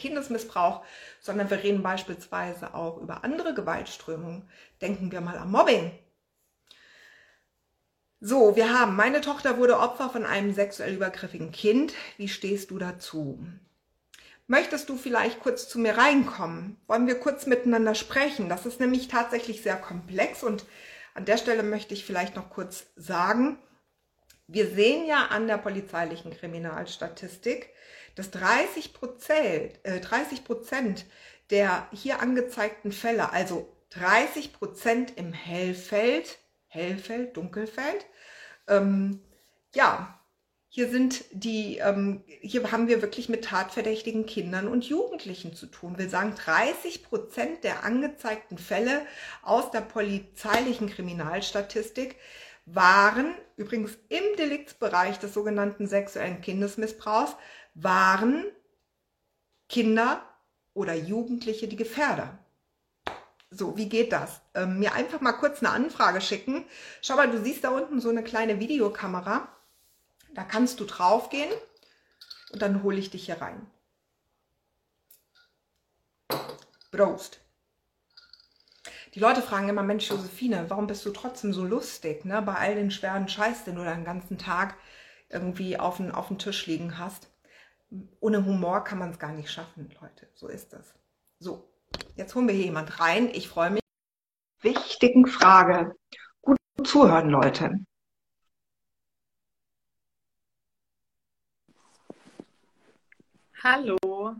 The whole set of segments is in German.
Kindesmissbrauch, sondern wir reden beispielsweise auch über andere Gewaltströmungen. Denken wir mal am Mobbing. So, wir haben, meine Tochter wurde Opfer von einem sexuell übergriffigen Kind. Wie stehst du dazu? Möchtest du vielleicht kurz zu mir reinkommen? Wollen wir kurz miteinander sprechen? Das ist nämlich tatsächlich sehr komplex und an der Stelle möchte ich vielleicht noch kurz sagen, wir sehen ja an der polizeilichen Kriminalstatistik, dass 30 Prozent, äh, 30 Prozent der hier angezeigten Fälle, also 30 Prozent im Hellfeld, Hellfeld, Dunkelfeld, ähm, ja, hier sind die, ähm, hier haben wir wirklich mit tatverdächtigen Kindern und Jugendlichen zu tun. Wir sagen 30 Prozent der angezeigten Fälle aus der polizeilichen Kriminalstatistik waren übrigens im Deliktsbereich des sogenannten sexuellen Kindesmissbrauchs waren Kinder oder Jugendliche die Gefährder. So, wie geht das? Ähm, mir einfach mal kurz eine Anfrage schicken. Schau mal, du siehst da unten so eine kleine Videokamera. Da kannst du draufgehen und dann hole ich dich hier rein. Prost. Die Leute fragen immer, Mensch, Josephine, warum bist du trotzdem so lustig, ne? Bei all den schweren Scheiß, den du den ganzen Tag irgendwie auf den, auf Tisch liegen hast. Ohne Humor kann man es gar nicht schaffen, Leute. So ist das. So, jetzt holen wir hier jemand rein. Ich freue mich. Wichtigen Frage. Gut zuhören, Leute. Hallo.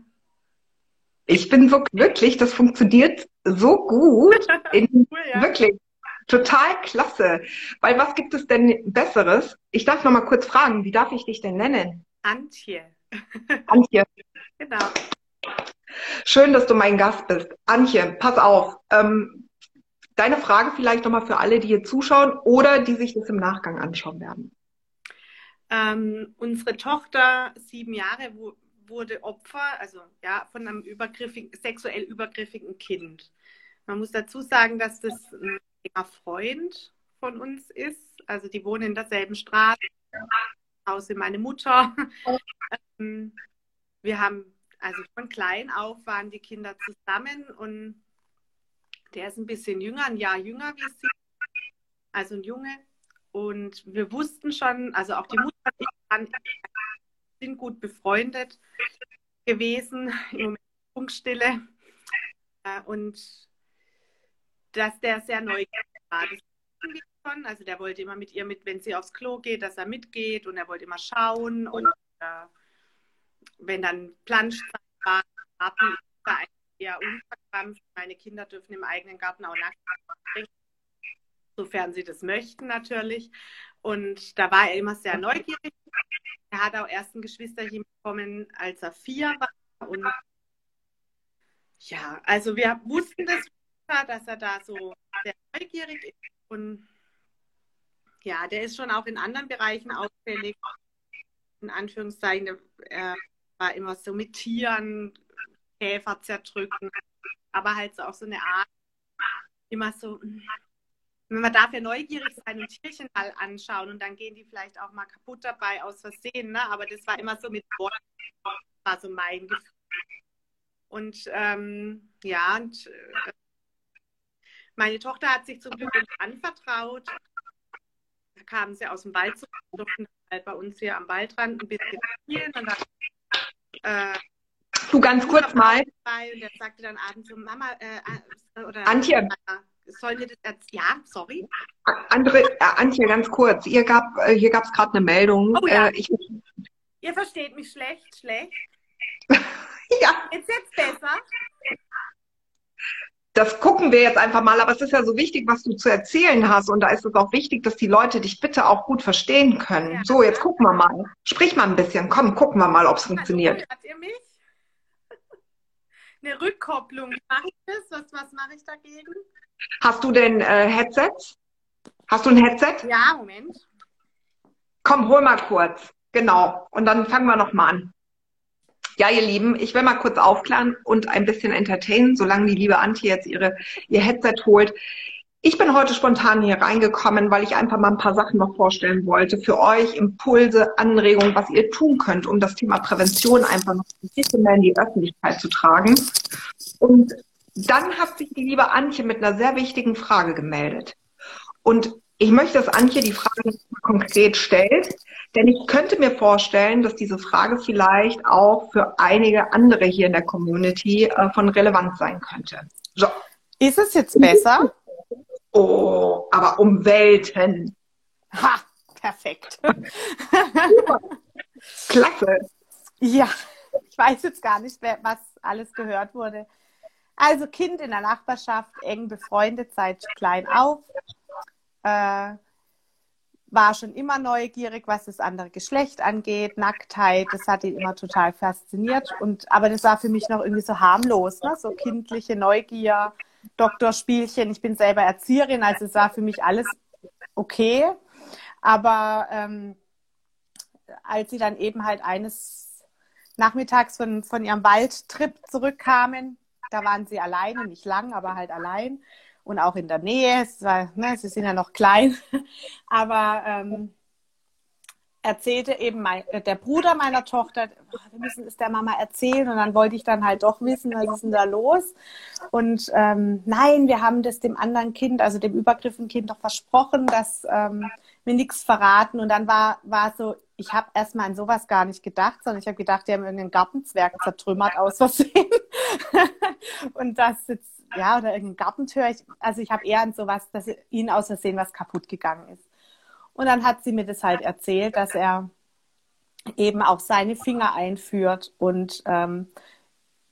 Ich bin so glücklich, das funktioniert so gut. In, cool, ja. Wirklich. Total klasse. Weil was gibt es denn Besseres? Ich darf noch mal kurz fragen, wie darf ich dich denn nennen? Antje. Antje. Genau. Schön, dass du mein Gast bist. Antje, pass auf. Ähm, deine Frage vielleicht nochmal für alle, die hier zuschauen oder die sich das im Nachgang anschauen werden. Ähm, unsere Tochter, sieben Jahre, wo, wurde Opfer, also ja, von einem übergriffigen, sexuell übergriffigen Kind. Man muss dazu sagen, dass das ein Freund von uns ist. Also die wohnen in derselben Straße, Hause meine Mutter. Ähm, wir haben, also von klein auf waren die Kinder zusammen und der ist ein bisschen jünger, ein Jahr jünger wie sie, also ein Junge. Und wir wussten schon, also auch die Mutter und ich waren sind gut befreundet gewesen, im Moment Funkstille. Äh, und dass der sehr neugierig war. Das. Also der wollte immer mit ihr mit, wenn sie aufs Klo geht, dass er mitgeht und er wollte immer schauen. Und äh, wenn dann Planschzeit war, Garten war eher unverkrampft. Meine Kinder dürfen im eigenen Garten auch nackt trinken, sofern sie das möchten natürlich. Und da war er immer sehr neugierig er hat auch erst ein Geschwisterchen bekommen, als er vier war. Und ja, also wir wussten das, dass er da so sehr neugierig ist. Und ja, der ist schon auch in anderen Bereichen auffällig. In Anführungszeichen, er war immer so mit Tieren, Käfer zerdrücken, aber halt so auch so eine Art, immer so, man darf ja neugierig sein und Tierchen mal anschauen und dann gehen die vielleicht auch mal kaputt dabei aus Versehen, ne? aber das war immer so mit Worten, war so mein Gefühl. Und ähm, ja, und äh, meine Tochter hat sich zum Glück anvertraut. Da kamen sie aus dem Wald zu, durften halt bei uns hier am Waldrand ein bisschen spielen und dann äh, Du ganz kurz mal. Und der sagte dann abends so, Mama, äh, äh oder Antje, sollen wir das jetzt? Ja, sorry. Andere, äh, Antje, ganz kurz. Ihr gab, äh, hier gab es gerade eine Meldung. Oh, ja. Äh, ich, Ihr versteht mich schlecht, schlecht. ja. Ist jetzt besser? Das gucken wir jetzt einfach mal, aber es ist ja so wichtig, was du zu erzählen hast. Und da ist es auch wichtig, dass die Leute dich bitte auch gut verstehen können. Ja. So, jetzt gucken wir mal. Sprich mal ein bisschen. Komm, gucken wir mal, ob es funktioniert. Hat ihr mich? Eine Rückkopplung. Ich das? Was, was mache ich dagegen? Hast du denn äh, Headsets? Hast du ein Headset? Ja, Moment. Komm, hol mal kurz. Genau. Und dann fangen wir nochmal an. Ja, ihr Lieben, ich will mal kurz aufklären und ein bisschen entertainen, solange die liebe Antje jetzt ihre, ihr Headset holt. ich bin heute spontan hier reingekommen, weil ich einfach mal ein paar Sachen noch vorstellen wollte. Für euch Impulse, Anregungen, was ihr tun könnt, um das Thema Prävention einfach noch ein bisschen mehr in die Öffentlichkeit zu tragen. Und dann hat sich die liebe Antje mit einer sehr wichtigen Frage gemeldet. Und ich möchte, dass Antje die Frage konkret stellt, denn ich könnte mir vorstellen, dass diese Frage vielleicht auch für einige andere hier in der Community äh, von relevant sein könnte. So. Ist es jetzt besser? Oh, aber um Welten. Ha, perfekt. Klasse. Ja, ich weiß jetzt gar nicht, was alles gehört wurde. Also Kind in der Nachbarschaft, eng befreundet seit klein auf. Äh, war schon immer neugierig, was das andere Geschlecht angeht, Nacktheit, das hat ihn immer total fasziniert. Und, aber das war für mich noch irgendwie so harmlos, ne? so kindliche Neugier, Doktorspielchen. Ich bin selber Erzieherin, also es war für mich alles okay. Aber ähm, als sie dann eben halt eines Nachmittags von, von ihrem Waldtrip zurückkamen, da waren sie alleine, nicht lang, aber halt allein und auch in der Nähe. Es war, ne, sie sind ja noch klein, aber ähm, erzählte eben mein, äh, der Bruder meiner Tochter, oh, wir müssen es der Mama erzählen und dann wollte ich dann halt doch wissen, was ist denn da los? Und ähm, nein, wir haben das dem anderen Kind, also dem übergriffenen Kind doch versprochen, dass ähm, wir nichts verraten und dann war, war so, ich habe erstmal an sowas gar nicht gedacht, sondern ich habe gedacht, die haben irgendeinen Gartenzwerg zertrümmert aus Versehen. und das jetzt, ja, oder irgendein Gartentür. Ich, also ich habe eher an sowas, dass ihnen aus Versehen was kaputt gegangen ist. Und dann hat sie mir das halt erzählt, dass er eben auch seine Finger einführt und, ähm,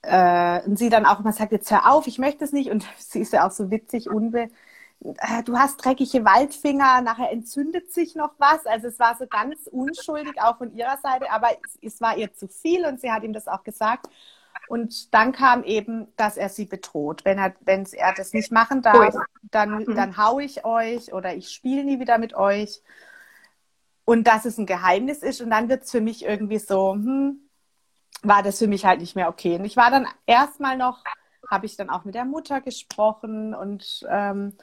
äh, und sie dann auch immer sagt, jetzt hör auf, ich möchte es nicht. Und sie ist ja auch so witzig, unbe äh, du hast dreckige Waldfinger, nachher entzündet sich noch was. Also es war so ganz unschuldig auch von ihrer Seite, aber es, es war ihr zu viel und sie hat ihm das auch gesagt. Und dann kam eben, dass er sie bedroht. Wenn er, wenn er das nicht machen darf, dann, mhm. dann hau ich euch oder ich spiele nie wieder mit euch. Und dass es ein Geheimnis ist. Und dann wird es für mich irgendwie so, hm, war das für mich halt nicht mehr okay. Und ich war dann erstmal noch, habe ich dann auch mit der Mutter gesprochen und ähm,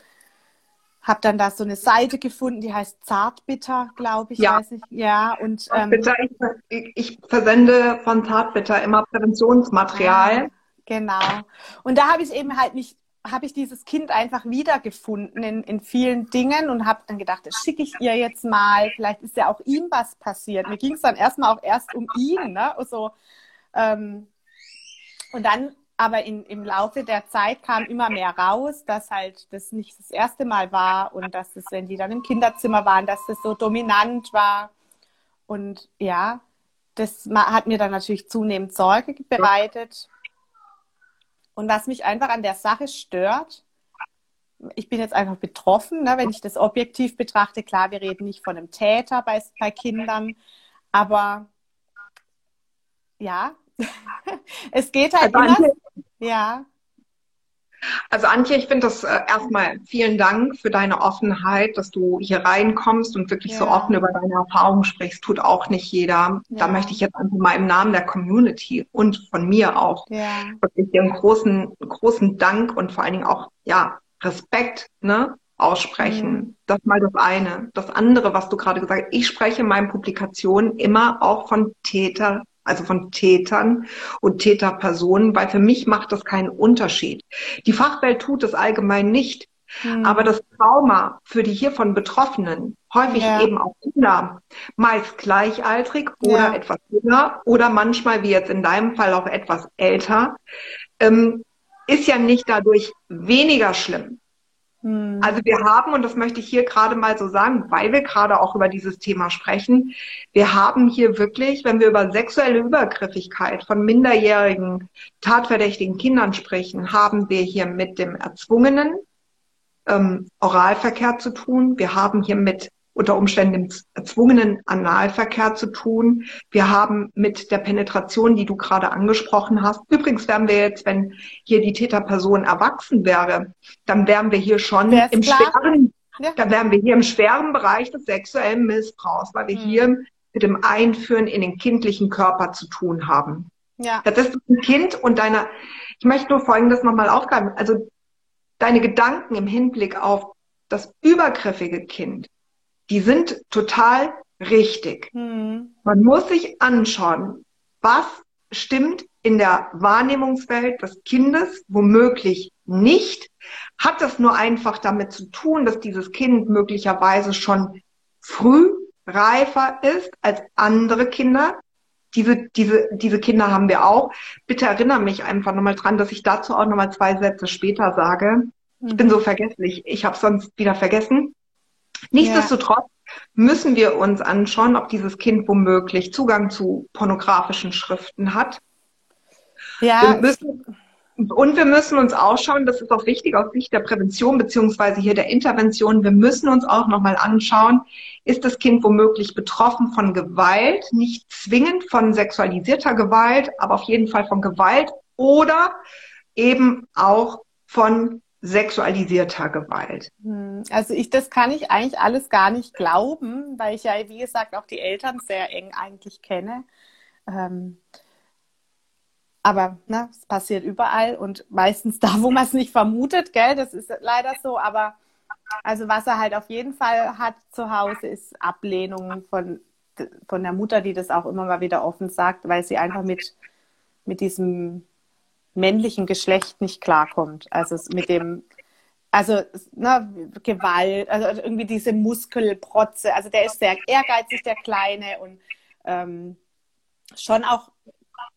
habe dann da so eine Seite gefunden, die heißt Zartbitter, glaube ich. Ja. Weiß ich. ja und, ähm, ich, ich, versende von Zartbitter immer Präventionsmaterial. Genau. Und da habe ich eben halt nicht, habe ich dieses Kind einfach wiedergefunden in, in vielen Dingen und habe dann gedacht, das schicke ich ihr jetzt mal. Vielleicht ist ja auch ihm was passiert. Mir ging es dann erstmal auch erst um ihn. Ne? Also, ähm, und dann aber in, im Laufe der Zeit kam immer mehr raus, dass halt das nicht das erste Mal war und dass es, wenn die dann im Kinderzimmer waren, dass das so dominant war. Und ja, das hat mir dann natürlich zunehmend Sorge bereitet. Und was mich einfach an der Sache stört, ich bin jetzt einfach betroffen, ne, wenn ich das objektiv betrachte. Klar, wir reden nicht von einem Täter bei, bei Kindern, aber ja, es geht halt also immer. Ja. Also Antje, ich finde das äh, erstmal vielen Dank für deine Offenheit, dass du hier reinkommst und wirklich ja. so offen über deine Erfahrungen sprichst. Tut auch nicht jeder. Ja. Da möchte ich jetzt einfach mal im Namen der Community und von mir auch ja. wirklich dir einen großen, großen Dank und vor allen Dingen auch ja Respekt ne, aussprechen. Mhm. Das mal das eine. Das andere, was du gerade gesagt hast, ich spreche in meinen Publikationen immer auch von Täter also von Tätern und Täterpersonen, weil für mich macht das keinen Unterschied. Die Fachwelt tut es allgemein nicht. Hm. Aber das Trauma für die hiervon Betroffenen, häufig ja. eben auch Kinder, meist gleichaltrig oder ja. etwas jünger oder manchmal, wie jetzt in deinem Fall, auch etwas älter, ähm, ist ja nicht dadurch weniger schlimm. Hm. Also wir haben, und das möchte ich hier gerade mal so sagen, weil wir gerade auch über dieses Thema sprechen, wir haben hier wirklich, wenn wir über sexuelle Übergriffigkeit von minderjährigen, tatverdächtigen Kindern sprechen, haben wir hier mit dem erzwungenen ähm, Oralverkehr zu tun. Wir haben hier mit unter Umständen im erzwungenen Analverkehr zu tun. Wir haben mit der Penetration, die du gerade angesprochen hast. Übrigens wären wir jetzt, wenn hier die Täterperson erwachsen wäre, dann wären wir hier schon im schweren, ja. dann wären wir hier im schweren Bereich des sexuellen Missbrauchs, weil wir mhm. hier mit dem Einführen in den kindlichen Körper zu tun haben. Ja. Das ist ein Kind und deine, ich möchte nur Folgendes nochmal aufgreifen. Also deine Gedanken im Hinblick auf das übergriffige Kind, die sind total richtig. Mhm. Man muss sich anschauen, was stimmt in der Wahrnehmungswelt des Kindes womöglich nicht. Hat das nur einfach damit zu tun, dass dieses Kind möglicherweise schon früh reifer ist als andere Kinder? Diese, diese, diese Kinder haben wir auch. Bitte erinnere mich einfach nochmal dran, dass ich dazu auch nochmal zwei Sätze später sage. Ich bin so vergesslich. Ich habe sonst wieder vergessen. Nichtsdestotrotz müssen wir uns anschauen, ob dieses Kind womöglich Zugang zu pornografischen Schriften hat. Ja. Wir müssen, und wir müssen uns auch schauen, das ist auch wichtig aus Sicht der Prävention beziehungsweise hier der Intervention, wir müssen uns auch nochmal anschauen, ist das Kind womöglich betroffen von Gewalt, nicht zwingend von sexualisierter Gewalt, aber auf jeden Fall von Gewalt oder eben auch von sexualisierter Gewalt. Hm, also ich, das kann ich eigentlich alles gar nicht glauben, weil ich ja, wie gesagt, auch die Eltern sehr eng eigentlich kenne. Ähm, aber ne, es passiert überall und meistens da, wo man es nicht vermutet, gell? Das ist leider so. Aber also was er halt auf jeden Fall hat zu Hause, ist Ablehnung von, von der Mutter, die das auch immer mal wieder offen sagt, weil sie einfach mit, mit diesem männlichen Geschlecht nicht klarkommt. Also mit dem, also ne, Gewalt, also irgendwie diese Muskelprotze. Also der ist sehr ehrgeizig, der Kleine und ähm, schon auch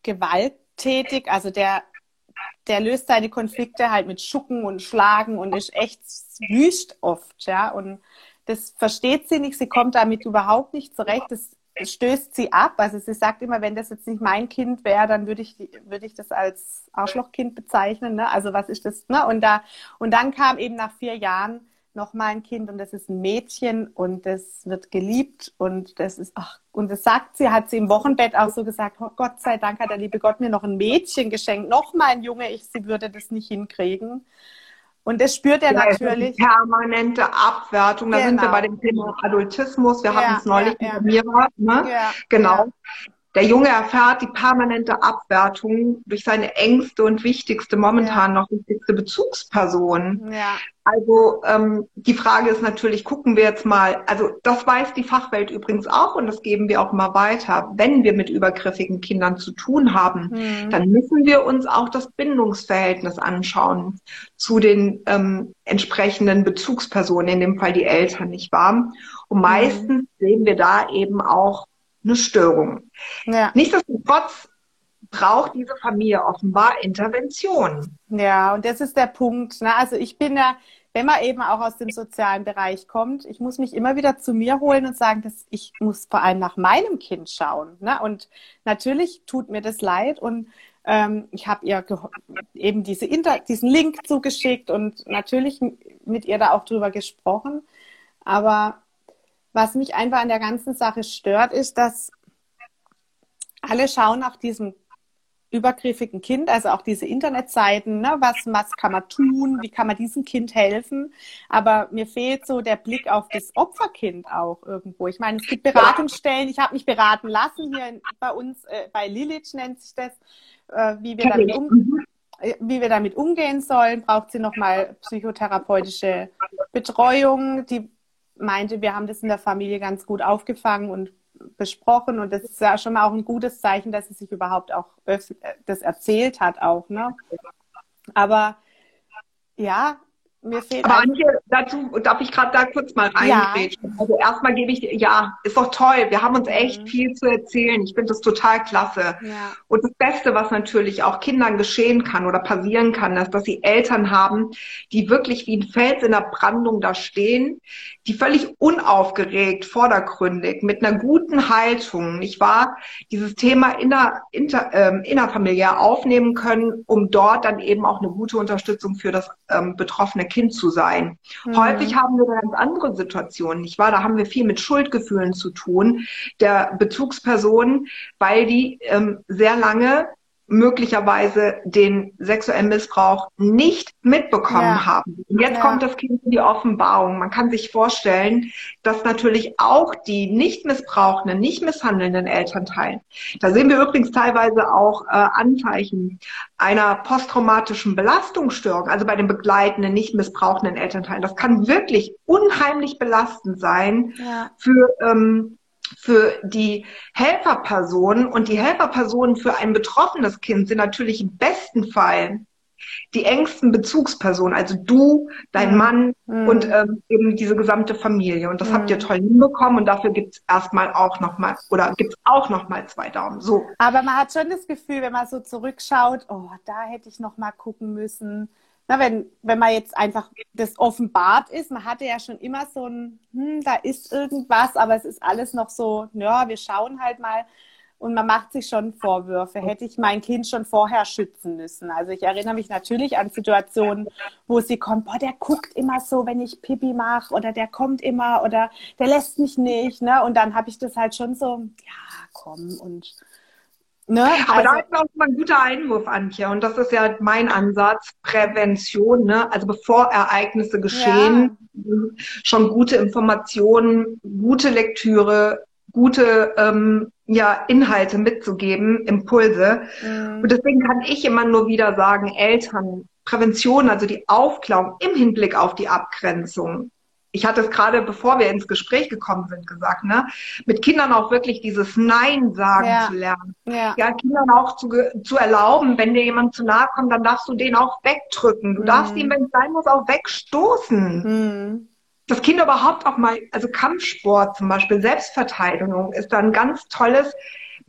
gewalttätig. Also der, der löst seine Konflikte halt mit Schucken und Schlagen und ist echt wüst oft, ja. Und das versteht sie nicht, sie kommt damit überhaupt nicht zurecht. Das stößt sie ab. Also sie sagt immer, wenn das jetzt nicht mein Kind wäre, dann würde ich, würde ich das als Arschlochkind bezeichnen. Ne? Also was ist das? Ne? Und, da, und dann kam eben nach vier Jahren noch mal ein Kind und das ist ein Mädchen und das wird geliebt und das ist, ach, und das sagt sie, hat sie im Wochenbett auch so gesagt, oh Gott sei Dank hat der liebe Gott mir noch ein Mädchen geschenkt, noch mal ein Junge, ich, sie würde das nicht hinkriegen. Und das spürt er ja, natürlich. Permanente Abwertung. Da genau. sind wir genau. bei dem Thema Adultismus. Wir ja, hatten es neulich ja, mit Mira. Ne? genau. Der Junge erfährt die permanente Abwertung durch seine engste und wichtigste, momentan noch wichtigste Bezugsperson. Ja. Also ähm, die Frage ist natürlich, gucken wir jetzt mal, also das weiß die Fachwelt übrigens auch und das geben wir auch mal weiter. Wenn wir mit übergriffigen Kindern zu tun haben, mhm. dann müssen wir uns auch das Bindungsverhältnis anschauen zu den ähm, entsprechenden Bezugspersonen, in dem Fall die Eltern, nicht wahr? Und mhm. meistens mhm. sehen wir da eben auch eine Störung. Ja. Nichtsdestotrotz braucht diese Familie offenbar Intervention. Ja, und das ist der Punkt. Ne? Also ich bin ja, wenn man eben auch aus dem sozialen Bereich kommt, ich muss mich immer wieder zu mir holen und sagen, dass ich muss vor allem nach meinem Kind schauen. Ne? Und natürlich tut mir das leid und ähm, ich habe ihr eben diese Inter diesen Link zugeschickt und natürlich mit ihr da auch drüber gesprochen. Aber was mich einfach an der ganzen Sache stört, ist, dass alle schauen nach diesem übergriffigen Kind, also auch diese Internetseiten, ne, was, was kann man tun, wie kann man diesem Kind helfen. Aber mir fehlt so der Blick auf das Opferkind auch irgendwo. Ich meine, es gibt Beratungsstellen, ich habe mich beraten lassen hier bei uns, äh, bei Lilith nennt sich das, äh, wie, wir damit um, äh, wie wir damit umgehen sollen. Braucht sie nochmal psychotherapeutische Betreuung, die meinte, wir haben das in der Familie ganz gut aufgefangen und besprochen und das ist ja schon mal auch ein gutes Zeichen, dass sie sich überhaupt auch das erzählt hat auch, ne? Aber ja, mir fehlt Aber Antje, dazu darf ich gerade da kurz mal reingrätschen. Ja. Also erstmal gebe ich, ja, ist doch toll. Wir haben uns echt mhm. viel zu erzählen. Ich finde das total klasse. Ja. Und das Beste, was natürlich auch Kindern geschehen kann oder passieren kann, ist, dass sie Eltern haben, die wirklich wie ein Fels in der Brandung da stehen, die völlig unaufgeregt, vordergründig, mit einer guten Haltung, nicht wahr, dieses Thema inner, inter, ähm, innerfamiliär aufnehmen können, um dort dann eben auch eine gute Unterstützung für das ähm, betroffene Kind zu sein. Mhm. Häufig haben wir ganz andere Situationen, nicht wahr? Da haben wir viel mit Schuldgefühlen zu tun, der Bezugspersonen, weil die ähm, sehr lange möglicherweise den sexuellen Missbrauch nicht mitbekommen ja. haben. Und jetzt ja. kommt das Kind in die Offenbarung. Man kann sich vorstellen, dass natürlich auch die nicht missbrauchenden, nicht misshandelnden Elternteilen, da sehen wir übrigens teilweise auch äh, Anzeichen einer posttraumatischen Belastungsstörung, also bei den begleitenden, nicht missbrauchenden Elternteilen. Das kann wirklich unheimlich belastend sein ja. für ähm, für die Helferpersonen und die Helferpersonen für ein betroffenes Kind sind natürlich im besten Fall die engsten Bezugspersonen, also du, dein mhm. Mann mhm. und ähm, eben diese gesamte Familie. Und das mhm. habt ihr toll hinbekommen und dafür gibt es erstmal auch nochmal oder gibt es auch nochmal zwei Daumen. So. Aber man hat schon das Gefühl, wenn man so zurückschaut, oh, da hätte ich nochmal gucken müssen na, wenn, wenn man jetzt einfach das offenbart ist, man hatte ja schon immer so ein, hm, da ist irgendwas, aber es ist alles noch so, ja, wir schauen halt mal und man macht sich schon Vorwürfe. Hätte ich mein Kind schon vorher schützen müssen? Also ich erinnere mich natürlich an Situationen, wo sie kommt, boah, der guckt immer so, wenn ich Pipi mache oder der kommt immer oder der lässt mich nicht, ne? Und dann habe ich das halt schon so, ja, komm und Ne? Aber also, da ist auch mal ein guter Einwurf, Antje. Und das ist ja mein Ansatz, Prävention. Ne? Also bevor Ereignisse geschehen, ja. schon gute Informationen, gute Lektüre, gute ähm, ja, Inhalte mitzugeben, Impulse. Mhm. Und deswegen kann ich immer nur wieder sagen, Eltern, Prävention, also die Aufklärung im Hinblick auf die Abgrenzung, ich hatte es gerade, bevor wir ins Gespräch gekommen sind, gesagt, ne, mit Kindern auch wirklich dieses Nein sagen ja. zu lernen. Ja. ja, Kindern auch zu, zu erlauben, wenn dir jemand zu nahe kommt, dann darfst du den auch wegdrücken. Du mhm. darfst ihn, wenn es sein muss, auch wegstoßen. Mhm. Dass Kinder überhaupt auch mal, also Kampfsport zum Beispiel, Selbstverteidigung ist da ein ganz tolles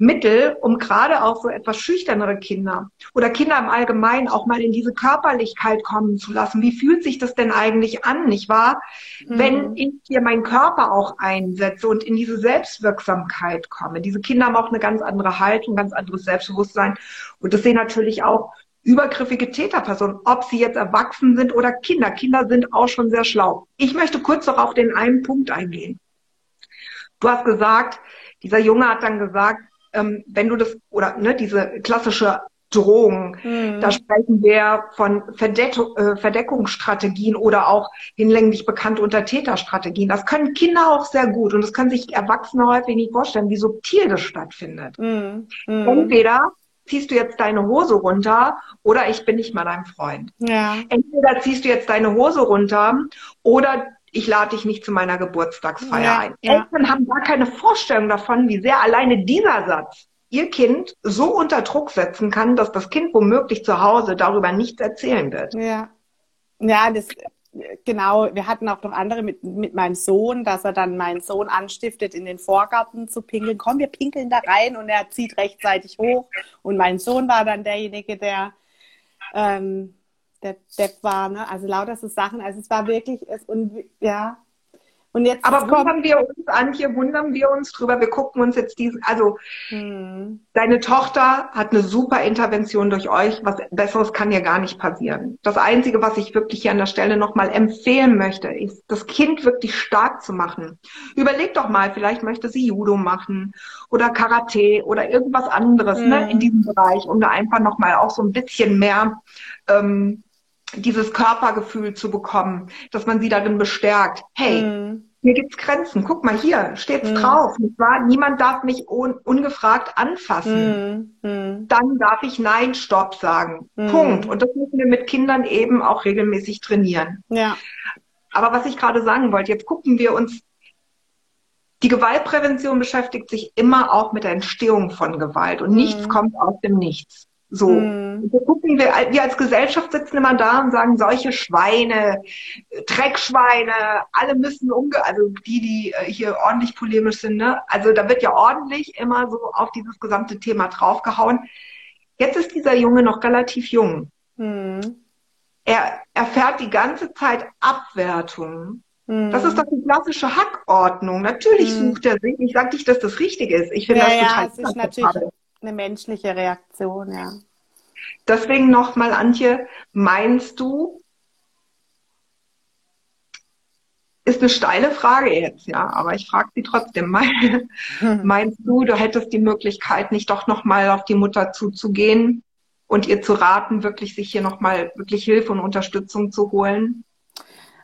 Mittel, um gerade auch so etwas schüchternere Kinder oder Kinder im Allgemeinen auch mal in diese Körperlichkeit kommen zu lassen. Wie fühlt sich das denn eigentlich an, nicht wahr? Mhm. Wenn ich hier meinen Körper auch einsetze und in diese Selbstwirksamkeit komme. Diese Kinder haben auch eine ganz andere Haltung, ganz anderes Selbstbewusstsein. Und das sehen natürlich auch übergriffige Täterpersonen, ob sie jetzt erwachsen sind oder Kinder. Kinder sind auch schon sehr schlau. Ich möchte kurz noch auf den einen Punkt eingehen. Du hast gesagt, dieser Junge hat dann gesagt, ähm, wenn du das, oder ne, diese klassische Drohung, mhm. da sprechen wir von Verdeck äh, Verdeckungsstrategien oder auch hinlänglich bekannt unter Täterstrategien. Das können Kinder auch sehr gut und das können sich Erwachsene häufig nicht vorstellen, wie subtil das stattfindet. Mhm. Entweder ziehst du jetzt deine Hose runter oder ich bin nicht mal dein Freund. Ja. Entweder ziehst du jetzt deine Hose runter oder ich lade dich nicht zu meiner Geburtstagsfeier ja, ein. Ja. Eltern haben gar keine Vorstellung davon, wie sehr alleine dieser Satz ihr Kind so unter Druck setzen kann, dass das Kind womöglich zu Hause darüber nichts erzählen wird. Ja, ja, das genau. Wir hatten auch noch andere mit, mit meinem Sohn, dass er dann meinen Sohn anstiftet, in den Vorgarten zu pinkeln. Komm, wir pinkeln da rein und er zieht rechtzeitig hoch. Und mein Sohn war dann derjenige, der ähm, der Depp war, ne? Also lauter so Sachen. Also es war wirklich, es, und ja. Und jetzt Aber wundern wir uns, Antje, wundern wir uns drüber. Wir gucken uns jetzt diesen, also hm. deine Tochter hat eine super Intervention durch euch. Was Besseres kann ja gar nicht passieren. Das Einzige, was ich wirklich hier an der Stelle nochmal empfehlen möchte, ist, das Kind wirklich stark zu machen. Überleg doch mal, vielleicht möchte sie Judo machen oder Karate oder irgendwas anderes hm. ne, in diesem Bereich, um da einfach nochmal auch so ein bisschen mehr ähm, dieses Körpergefühl zu bekommen, dass man sie darin bestärkt. Hey, mhm. hier gibt's Grenzen. Guck mal, hier steht's mhm. drauf. Wahr? Niemand darf mich un ungefragt anfassen. Mhm. Dann darf ich Nein, Stopp sagen. Mhm. Punkt. Und das müssen wir mit Kindern eben auch regelmäßig trainieren. Ja. Aber was ich gerade sagen wollte, jetzt gucken wir uns die Gewaltprävention beschäftigt sich immer auch mit der Entstehung von Gewalt und nichts mhm. kommt aus dem Nichts. So. Mhm. Wir gucken, wir, wir als Gesellschaft sitzen immer da und sagen, solche Schweine, Dreckschweine, alle müssen umge, also die, die äh, hier ordentlich polemisch sind, ne? Also da wird ja ordentlich immer so auf dieses gesamte Thema draufgehauen. Jetzt ist dieser Junge noch relativ jung. Mhm. Er erfährt die ganze Zeit Abwertung. Mhm. Das ist doch die klassische Hackordnung. Natürlich mhm. sucht er sich. Ich sage nicht, dass das richtig ist. Ich finde ja, das total ja, es ist natürlich eine menschliche Reaktion, ja. Deswegen nochmal, Antje, meinst du, ist eine steile Frage jetzt, ja, aber ich frage sie trotzdem mal. Meinst du, du hättest die Möglichkeit, nicht doch nochmal auf die Mutter zuzugehen und ihr zu raten, wirklich sich hier nochmal wirklich Hilfe und Unterstützung zu holen?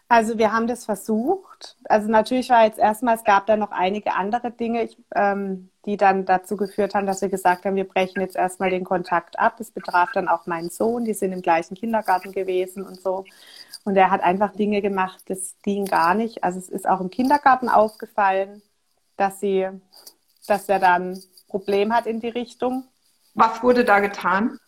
Also wir haben das versucht. Also natürlich war jetzt erstmal, es gab da noch einige andere Dinge, ich, ähm, die dann dazu geführt haben, dass wir gesagt haben, wir brechen jetzt erstmal den Kontakt ab. Das betraf dann auch meinen Sohn, die sind im gleichen Kindergarten gewesen und so. Und er hat einfach Dinge gemacht, das ging gar nicht. Also es ist auch im Kindergarten aufgefallen, dass sie, dass er dann ein Problem hat in die Richtung. Was wurde da getan?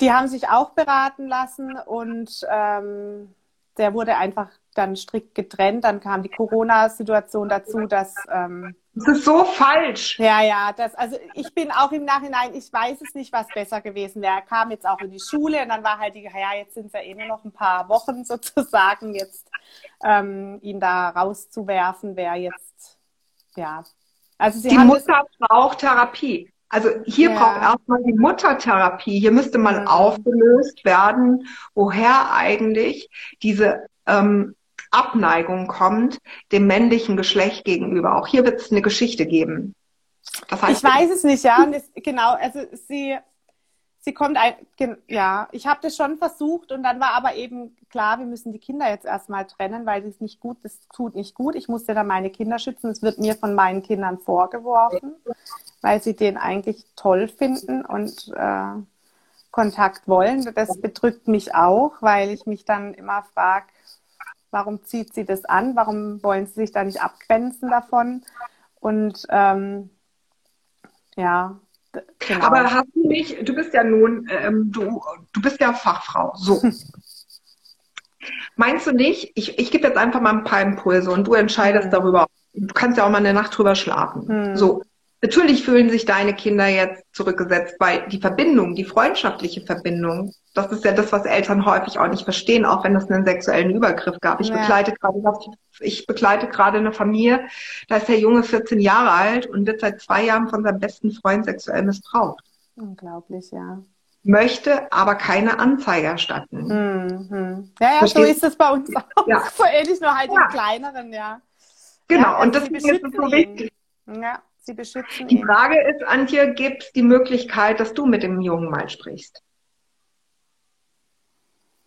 Die haben sich auch beraten lassen und ähm, der wurde einfach dann strikt getrennt. Dann kam die Corona-Situation dazu, dass. Ähm, das ist so falsch. Ja, ja, das, also ich bin auch im Nachhinein, ich weiß es nicht, was besser gewesen wäre. Er kam jetzt auch in die Schule und dann war halt die, ja, jetzt sind es ja eh nur noch ein paar Wochen sozusagen, jetzt ähm, ihn da rauszuwerfen, wäre jetzt, ja. Also sie die Mutter braucht Therapie. Also hier ja. braucht erstmal die Muttertherapie. Hier müsste mal mhm. aufgelöst werden, woher eigentlich diese ähm, Abneigung kommt dem männlichen Geschlecht gegenüber. Auch hier wird es eine Geschichte geben. Das heißt, ich weiß es nicht, ja. Das, genau, also sie, sie kommt ein, ja, ich habe das schon versucht und dann war aber eben klar, wir müssen die Kinder jetzt erstmal trennen, weil das nicht gut, das tut nicht gut. Ich musste dann meine Kinder schützen. Es wird mir von meinen Kindern vorgeworfen weil sie den eigentlich toll finden und äh, Kontakt wollen. Das bedrückt mich auch, weil ich mich dann immer frage, warum zieht sie das an? Warum wollen sie sich da nicht abgrenzen davon? Und ähm, ja. Genau. Aber hast du nicht, du bist ja nun, ähm, du, du bist ja Fachfrau, so. Meinst du nicht, ich, ich gebe jetzt einfach mal ein paar Impulse und du entscheidest mhm. darüber. Du kannst ja auch mal eine Nacht drüber schlafen. Mhm. So. Natürlich fühlen sich deine Kinder jetzt zurückgesetzt, weil die Verbindung, die freundschaftliche Verbindung, das ist ja das, was Eltern häufig auch nicht verstehen, auch wenn es einen sexuellen Übergriff gab. Ich ja. begleite gerade, ich begleite gerade eine Familie, da ist der Junge 14 Jahre alt und wird seit zwei Jahren von seinem besten Freund sexuell missbraucht. Unglaublich, ja. Möchte aber keine Anzeige erstatten. Mhm. Ja, ja, Verstehst? so ist es bei uns auch. Ja. So ähnlich, nur halt ja. im kleineren, ja. Genau, ja, also und das ist jetzt so wichtig. Ja sie beschützen Die Frage ist, Antje, gibt es die Möglichkeit, dass du mit dem Jungen mal sprichst?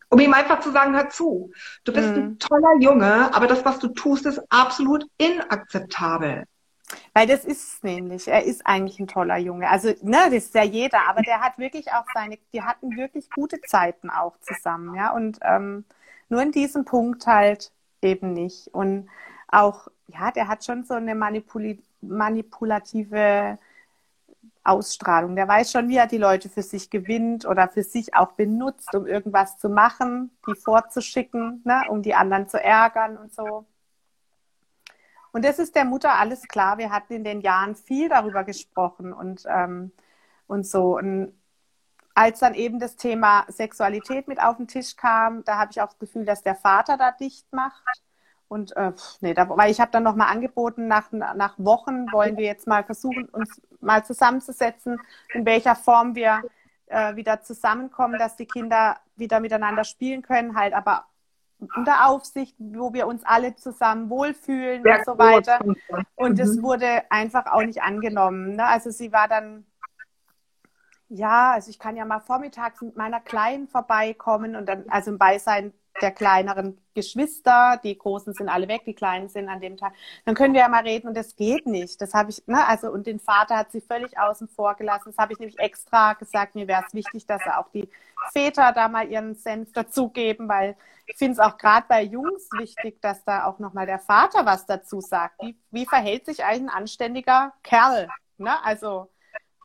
Um ihm einfach zu sagen, hör zu, du bist mhm. ein toller Junge, aber das, was du tust, ist absolut inakzeptabel. Weil das ist es nämlich. Er ist eigentlich ein toller Junge. Also, ne, das ist ja jeder, aber der hat wirklich auch seine, die hatten wirklich gute Zeiten auch zusammen, ja. Und ähm, nur in diesem Punkt halt eben nicht. Und auch, ja, der hat schon so eine Manipulation manipulative Ausstrahlung. Der weiß schon, wie er die Leute für sich gewinnt oder für sich auch benutzt, um irgendwas zu machen, die vorzuschicken, ne, um die anderen zu ärgern und so. Und das ist der Mutter alles klar. Wir hatten in den Jahren viel darüber gesprochen und, ähm, und so. Und als dann eben das Thema Sexualität mit auf den Tisch kam, da habe ich auch das Gefühl, dass der Vater da dicht macht. Und äh, nee, da, weil ich habe dann nochmal angeboten, nach, nach Wochen wollen wir jetzt mal versuchen, uns mal zusammenzusetzen, in welcher Form wir äh, wieder zusammenkommen, dass die Kinder wieder miteinander spielen können, halt aber unter Aufsicht, wo wir uns alle zusammen wohlfühlen Sehr und so weiter. Und es mhm. wurde einfach auch nicht angenommen. Ne? Also sie war dann, ja, also ich kann ja mal vormittags mit meiner Kleinen vorbeikommen und dann, also im Beisein der kleineren Geschwister, die Großen sind alle weg, die Kleinen sind an dem Tag, dann können wir ja mal reden und das geht nicht. Das habe ich, ne, also und den Vater hat sie völlig außen vor gelassen. Das habe ich nämlich extra gesagt, mir wäre es wichtig, dass auch die Väter da mal ihren Senf dazugeben, weil ich finde es auch gerade bei Jungs wichtig, dass da auch nochmal der Vater was dazu sagt. Wie, wie verhält sich eigentlich ein anständiger Kerl? Ne? Also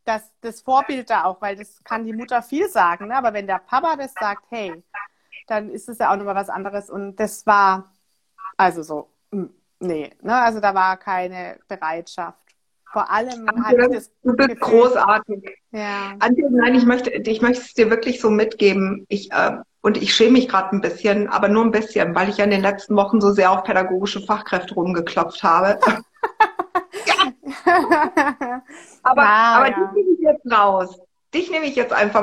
das, das Vorbild da auch, weil das kann die Mutter viel sagen, ne? aber wenn der Papa das sagt, hey, dann ist es ja auch nochmal was anderes. Und das war also so, hm, nee, ne? also da war keine Bereitschaft. Vor allem Antje, das Du bist Gefühl, großartig. Ja. Antje, nein, ich möchte, ich möchte es dir wirklich so mitgeben. Ich, äh, und ich schäme mich gerade ein bisschen, aber nur ein bisschen, weil ich ja in den letzten Wochen so sehr auf pädagogische Fachkräfte rumgeklopft habe. aber, wow, aber ja. dich nehme ich jetzt raus. Dich nehme ich jetzt einfach mal